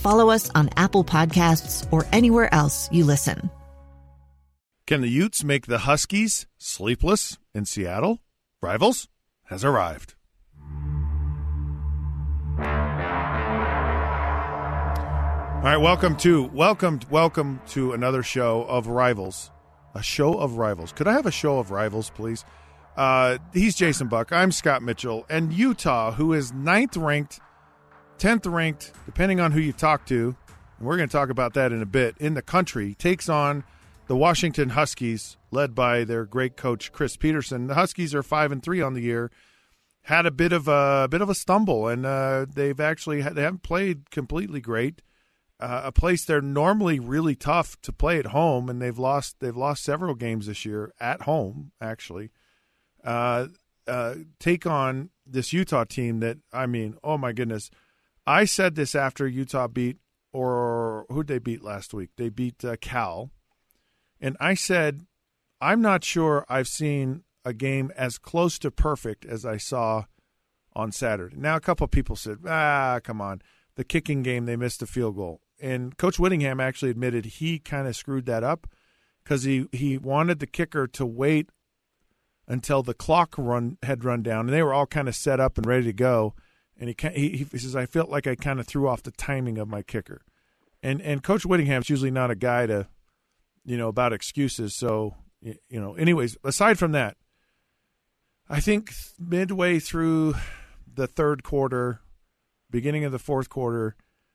follow us on Apple Podcasts, or anywhere else you listen. Can the Utes make the Huskies sleepless in Seattle? Rivals has arrived. All right, welcome to welcome welcome to another show of Rivals, a show of Rivals. Could I have a show of Rivals, please? Uh, he's Jason Buck. I'm Scott Mitchell, and Utah, who is ninth ranked, tenth ranked, depending on who you talk to, and we're going to talk about that in a bit. In the country, takes on the Washington Huskies, led by their great coach Chris Petersen. The Huskies are five and three on the year. Had a bit of a, a bit of a stumble, and uh, they've actually they haven't played completely great. Uh, a place they're normally really tough to play at home, and they've lost they've lost several games this year at home. Actually, uh, uh, take on this Utah team that I mean, oh my goodness! I said this after Utah beat or who'd they beat last week? They beat uh, Cal, and I said I'm not sure I've seen a game as close to perfect as I saw on Saturday. Now, a couple of people said, ah, come on. The kicking game, they missed a field goal. And Coach Whittingham actually admitted he kind of screwed that up because he, he wanted the kicker to wait until the clock run had run down, and they were all kind of set up and ready to go. And he, he, he says, I felt like I kind of threw off the timing of my kicker. And and Coach Whittingham's usually not a guy to, you know, about excuses. So you know, anyways, aside from that, I think midway through the third quarter, beginning of the fourth quarter,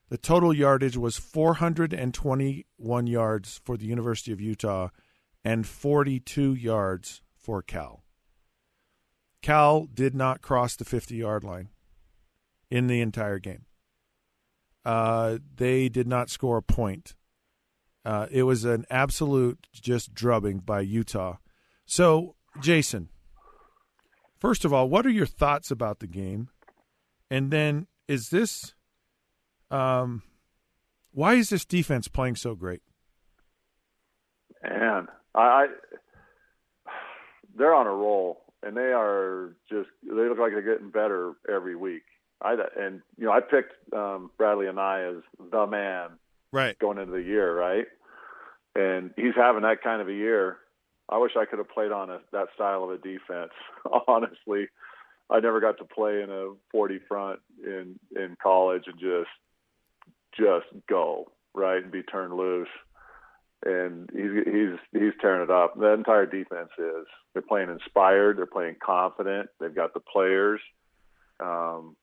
the total yardage was 421 yards for the University of Utah and 42 yards for Cal. Cal did not cross the 50 yard line in the entire game. Uh, they did not score a point. Uh, it was an absolute just drubbing by Utah. So, Jason, first of all, what are your thoughts about the game? And then, is this, um, why is this defense playing so great? Man, I, I they're on a roll, and they are just they look like they're getting better every week. I and you know I picked um, Bradlee Anae as the man right going into the year, right? And he's having that kind of a year. I wish I could have played on a, that style of a defense. Honestly, I never got to play in a 40 front in in college and just just go right and be turned loose. And he's he's he's tearing it up. The entire defense is. They're playing inspired. They're playing confident. They've got the players. Um,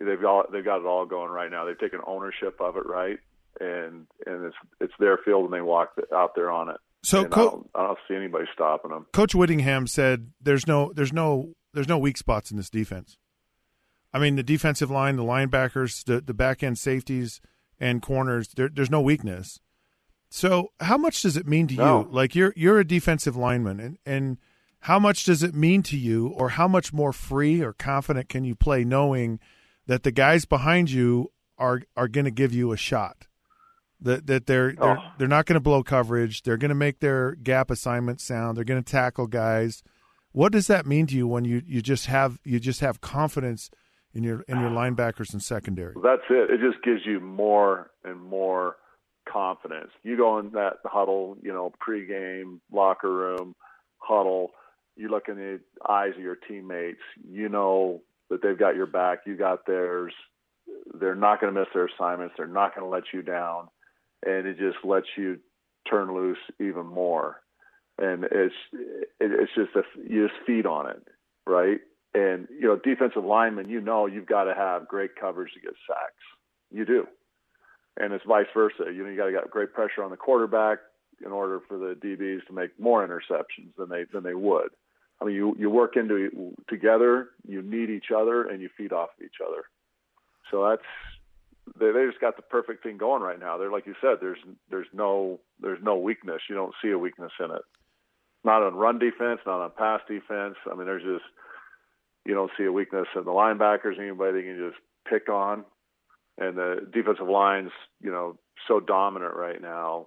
they've got they've got it all going right now. They've taken ownership of it, right? And and it's it's their field, and they walk out there on it. So, Co- I, don't, I, don't, see anybody stopping them. Coach Whittingham said, "There's no there's no there's no weak spots in this defense." I mean, the defensive line, the linebackers, the the back end safeties and corners. There, there's no weakness. So, how much does it mean to no. you? Like you're you're a defensive lineman, and and how much does it mean to you, or how much more free or confident can you play knowing that the guys behind you are are going to give you a shot? That that they're they're, oh. they're not going to blow coverage. They're going to make their gap assignment sound. They're going to tackle guys. What does that mean to you when you, you just have you just have confidence in your in your linebackers and secondary? That's it. It just gives you more and more confidence. You go in that huddle, you know, pregame locker room huddle. You look in the eyes of your teammates. You know that they've got your back. You got theirs. They're not going to miss their assignments. They're not going to let you down and it just lets you turn loose even more. and it's it's just a, you just feed on it, right? And you know, defensive linemen, you know, you've got to have great coverage to get sacks. You do, and it's vice versa. You know, you got to get great pressure on the quarterback in order for the DBs to make more interceptions than they than they would. I mean, you you work into together, you need each other, and you feed off of each other. So that's they they just got the perfect thing going right now. They're like you said, there's there's no there's no weakness. You don't see a weakness in it. Not on run defense, not on pass defense. I mean, there's just you don't see a weakness in the linebackers. Anybody can just pick on, and the defensive lines, you know, so dominant right now.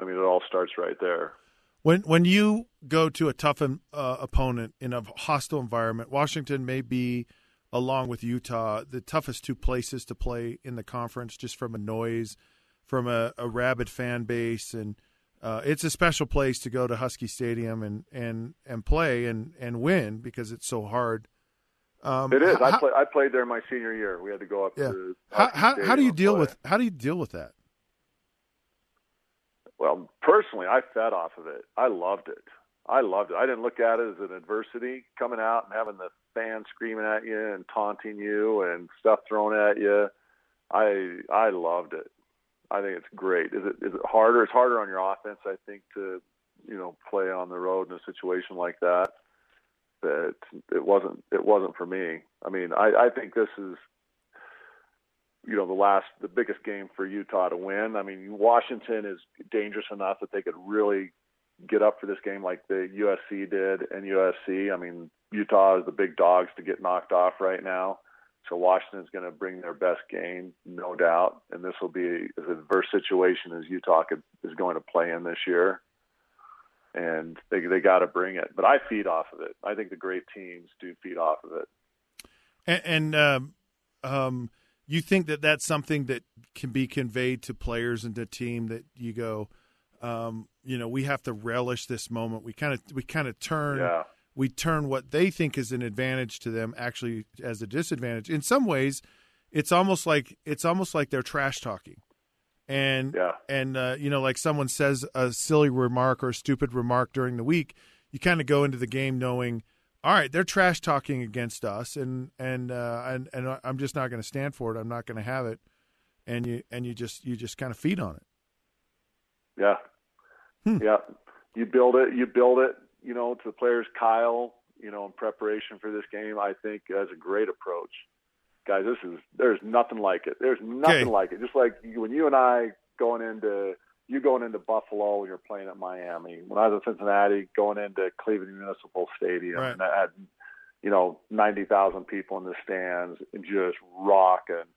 I mean, it all starts right there. When when you go to a tough uh, opponent in a hostile environment, Washington may be, along with Utah, the toughest two places to play in the conference, just from a noise, from a, a rabid fan base, and uh, it's a special place to go to Husky Stadium and and and play and and win because it's so hard. Um, it is. How, I, play, I played there my senior year. We had to go up yeah. to. How, how, how do you deal with how do you deal with that? Well, personally, I fed off of it. I loved it. I loved it. I didn't look at it as an adversity coming out and having the fans screaming at you and taunting you and stuff thrown at you. I I loved it. I think it's great. Is it is it harder? It's harder on your offense, I think, to you know play on the road in a situation like that. That it wasn't it wasn't for me. I mean, I, I think this is you know the last the biggest game for Utah to win. I mean, Washington is dangerous enough that they could really get up for this game like the USC did and USC. I mean, Utah is the big dogs to get knocked off right now. So Washington's going to bring their best game, no doubt, and this will be as adverse situation as Utah could, is going to play in this year. And they they got to bring it, but I feed off of it. I think the great teams do feed off of it. And, and um, um, you think that that's something that can be conveyed to players and the team that you go, um, you know, we have to relish this moment. We kind of we kind of turn yeah. we turn what they think is an advantage to them actually as a disadvantage. In some ways, it's almost like it's almost like they're trash talking. And yeah. and uh, you know, like someone says a silly remark or a stupid remark during the week, you kind of go into the game knowing all right, they're trash talking against us, and and uh, and and I'm just not going to stand for it. I'm not going to have it, and you and you just you just kind of feed on it. Yeah, hmm. yeah. You build it. You build it. You know, to the players. Kyle, you know, in preparation for this game, I think has a great approach. Guys, this is there's nothing like it. There's nothing okay. like it. Just like when you and I going into you going into Buffalo when you're playing at Miami. When I was in Cincinnati, going into Cleveland Municipal Stadium, right. and I had you know ninety thousand people in the stands and just rocking.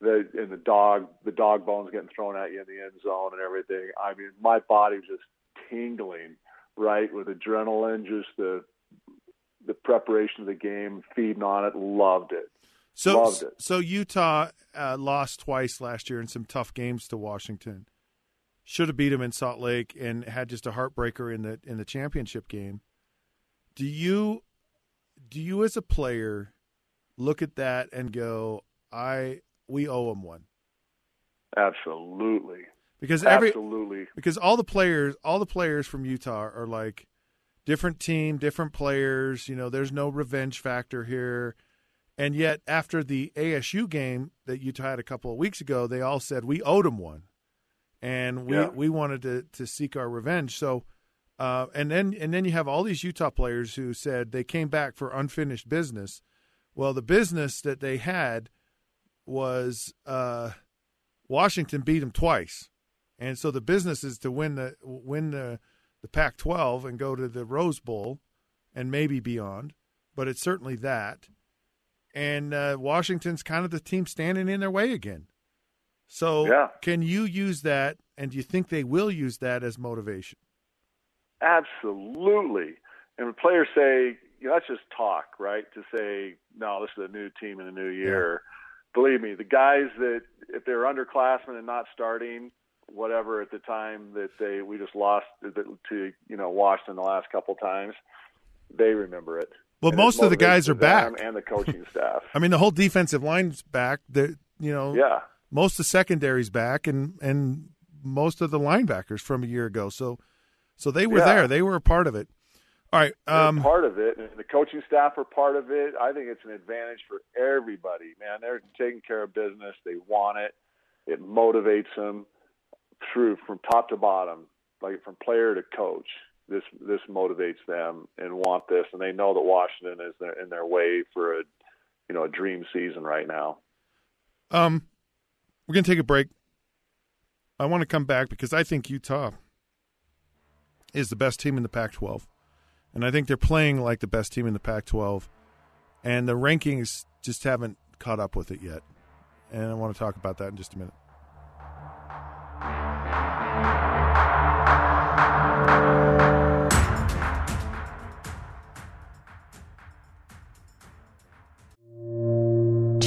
The and the dog the dog bones getting thrown at you in the end zone and everything. I mean, my body was just tingling, right, with adrenaline, just the the preparation of the game, feeding on it, loved it. So, loved it. so Utah uh, lost twice last year in some tough games to Washington should have beat him in Salt Lake and had just a heartbreaker in the in the championship game. Do you do you as a player look at that and go, I we owe him one? Absolutely. Because every absolutely because all the players all the players from Utah are like different team, different players, you know, there's no revenge factor here. And yet after the ASU game that Utah had a couple of weeks ago, they all said we owed him one and we yeah. we wanted to to seek our revenge. So, uh, and then and then you have all these Utah players who said they came back for unfinished business. Well, the business that they had was uh, Washington beat them twice, and so the business is to win the win the the Pac-12 and go to the Rose Bowl, and maybe beyond. But it's certainly that. And uh, Washington's kind of the team standing in their way again. So, yeah. can you use that, and do you think they will use that as motivation? Absolutely. And players say, you know, that's just talk, right? To say, no, this is a new team in a new year. Yeah. Believe me, the guys that if they're underclassmen and not starting, whatever at the time that they we just lost to you know Washington the last couple times, they remember it. Well, and most of the guys are back, and the coaching staff. I mean, the whole defensive line's back. They, you know, yeah most of the secondary's back and and most of the linebackers from a year ago. So So they were Yeah. there. They were a part of it. All right. Um, part of it, and the coaching staff are part of it. I think it's an advantage for everybody. Man, they're taking care of business. They want it. It motivates them through from top to bottom, like from player to coach. This this motivates them and want this, and they know that Washington is in their way for a you know a dream season right now. um, we're gonna take a break. I want to come back because I think Utah is the best team in the Pac-12, and I think they're playing like the best team in the Pac-12, and the rankings just haven't caught up with it yet. And I want to talk about that in just a minute.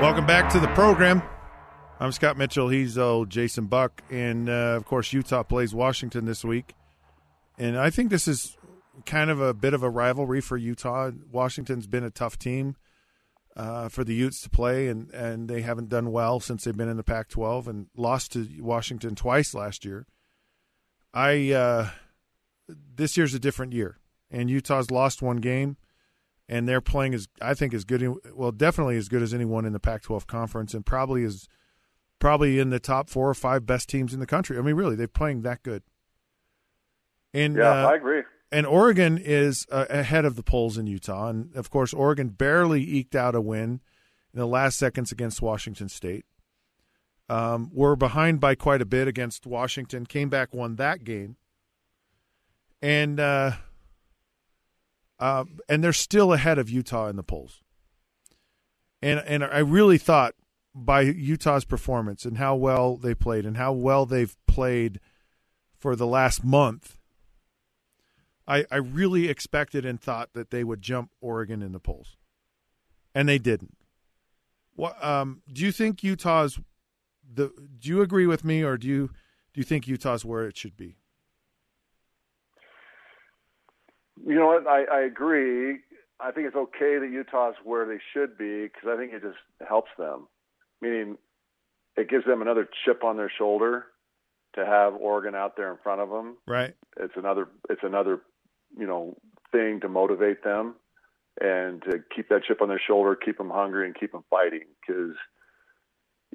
Welcome back to the program. I'm Scott Mitchell. He's old Jason Buck, and uh, of course Utah plays Washington this week. And I think this is kind of a bit of a rivalry for Utah. Washington's been a tough team uh, for the Utes to play, and and they haven't done well since they've been in the Pac-12 and lost to Washington twice last year. I uh, this year's a different year, and Utah's lost one game and they're playing as I think as good, well, definitely as good as anyone in the Pac-12 conference, and probably is probably in the top four or five best teams in the country. I mean, really, they're playing that good. And Yeah, uh, I agree. and Oregon is uh, ahead of the polls in Utah, and of course, Oregon barely eked out a win in the last seconds against Washington State. Um, we're behind by quite a bit against Washington. Came back, won that game, and uh, uh, and they're still ahead of Utah in the polls. And and I really thought by Utah's performance and how well they played and how well they've played for the last month, I I really expected and thought that they would jump Oregon in the polls, and they didn't. What um, do you think Utah's the? Do you agree with me, or do you do you think Utah's where it should be? You know what? I, I agree. I think it's okay that Utah's where they should be because I think it just helps them. Meaning, it gives them another chip on their shoulder to have Oregon out there in front of them. Right. It's another. It's another, you know, thing to motivate them and to keep that chip on their shoulder, keep them hungry, and keep them fighting. Because,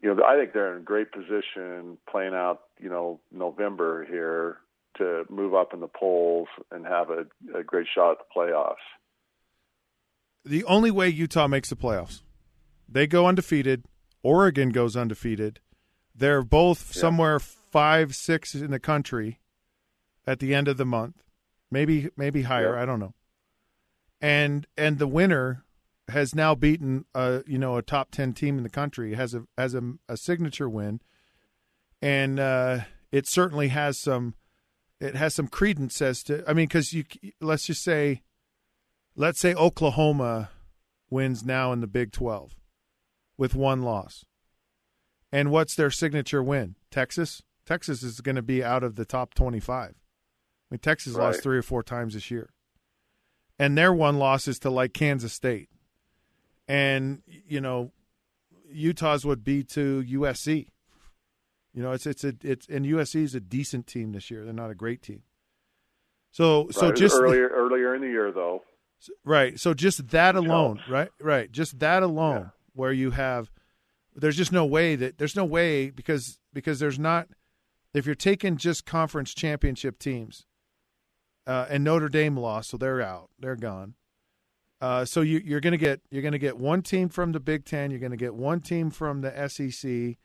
you know, I think they're in a great position playing out, you know, November here to move up in the polls and have a, a great shot at the playoffs. the only way Utah makes the playoffs. They go undefeated. Oregon goes undefeated. They're both somewhere five, six in the country at the end of the month, maybe maybe higher. Yeah. I don't know. And and the winner has now beaten a you know a top ten team in the country has a has a, a signature win, and uh, it certainly has some it has some credence as to I mean because you let's just say let's say Oklahoma wins now in the Big 12 with one loss. And what's their signature win? Texas? Texas is going to be out of the top 25. I mean, Texas lost three or four times this year. And their one loss is to like Kansas State. And, you know, Utah's would be to USC. You know, it's it's a it's and USC is a decent team this year. They're not a great team. So so Right, just the- earlier earlier in the year though. Right. So just that alone, right? Right. Just that alone, where you have There's just no way that there's no way because because there's not if you're taking just conference championship teams, uh, and Notre Dame lost, so they're out, they're gone. Uh, so you, you're going to get you're going to get one team from the Big Ten, you're going to get one team from the SEC,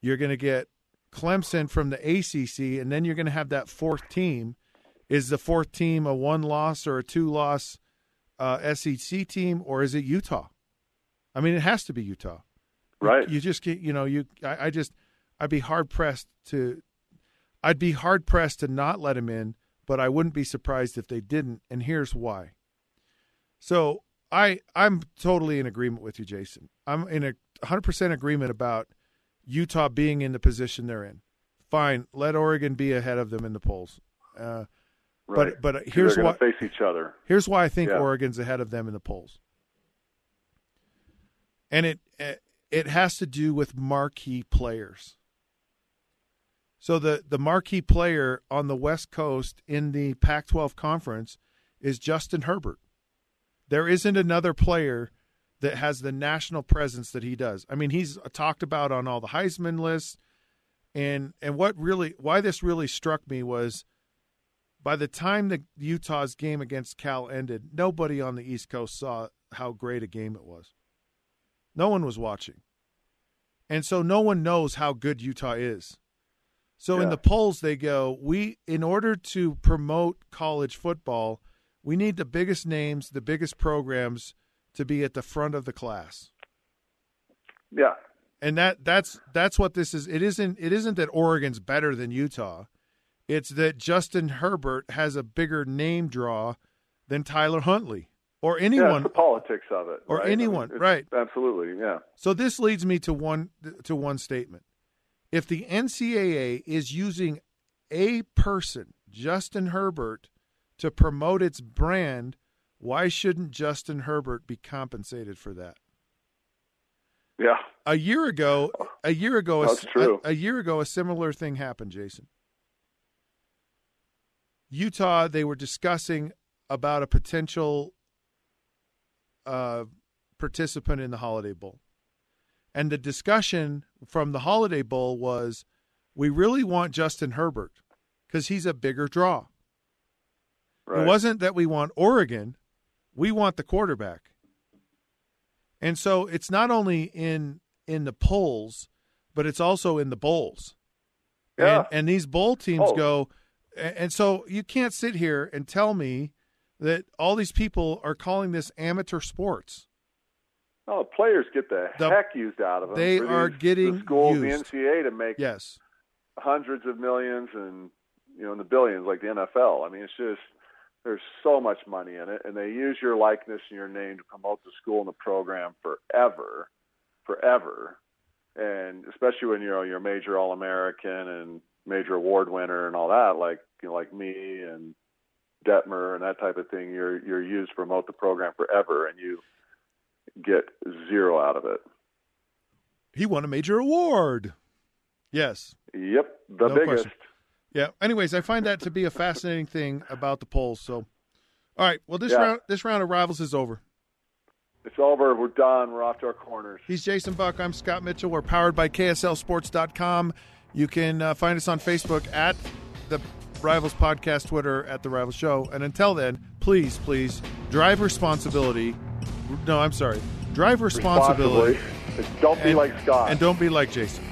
you're going to get Clemson from the ACC, and then you're going to have that fourth team. Is the fourth team a one loss or a two loss uh, SEC team, or is it Utah? I mean, it has to be Utah, right? You, you just get, you know, you. I, I just, I'd be hard pressed to, I'd be hard pressed to not let him in, but I wouldn't be surprised if they didn't. And here's why. So I, I'm totally in agreement with you, Jason. I'm in a 100% agreement about Utah being in the position they're in. Fine, let Oregon be ahead of them in the polls. Uh, right. But but here's why face each other. Here's why I think Yeah. Oregon's ahead of them in the polls, and it it has to do with marquee players. So the the marquee player on the West Coast in the Pac-12 conference is Justin Herbert. There isn't another player that has the national presence that he does. I mean, he's talked about on all the Heisman lists, and and what really why this really struck me was by the time the Utah's game against Cal ended, nobody on the East Coast saw how great a game it was. No one was watching. And so no one knows how good Utah is. So in the polls they go, we in order to promote college football, we need the biggest names, the biggest programs to be at the front of the class. Yeah, And that that's that's what this is. It isn't it isn't that Oregon's better than Utah. It's that Justin Herbert has a bigger name draw than Tyler Huntley or anyone. it's the politics of it, or right? I mean, anyone, right. Absolutely, yeah. So this leads me to one to one statement. If the NCAA is using a person, Justin Herbert, to promote its brand, why shouldn't Justin Herbert be compensated for that? Yeah, A year ago, a year ago, a, That's true. a, a year ago, a similar thing happened, Jason. Utah, they were discussing about a potential uh, participant in the Holiday Bowl. And the discussion from the Holiday Bowl was we really want Justin Herbert because he's a bigger draw. right. It wasn't that we want Oregon, we want the quarterback. And so it's not only in in the polls, but it's also in the bowls. Yeah. And, and these bowl teams Oh. go and so you can't sit here and tell me that all these people are calling this amateur sports. Oh, players get the, The- heck used out of them. they for are getting the schools, used. the NCAA, to make Yes. hundreds of millions and you know in the billions like the NFL. I mean, it's just there's so much money in it, and they use your likeness and your name to promote the school and the program forever, forever, and especially when you're you're a major All American and major award winner and all that, like you know, like me and Detmer and that type of thing. You're you're used to promote the program forever, and you get zero out of it. He won a major award. Yes. Yep, the No biggest. question. Yeah. Anyways, I find that to be a fascinating thing about the polls. So, all right. Well, this Yeah. round this round of rivals is over. It's over. We're done. We're off to our corners. He's Jason Buck. I'm Scott Mitchell. We're powered by KSLSports.com. You can uh, find us on Facebook at the Rivals Podcast, Twitter at the Rivals Show. And until then, please, please drive responsibility. No, I'm sorry. Drive responsibility. Don't be and- like Scott. And don't be like Jason.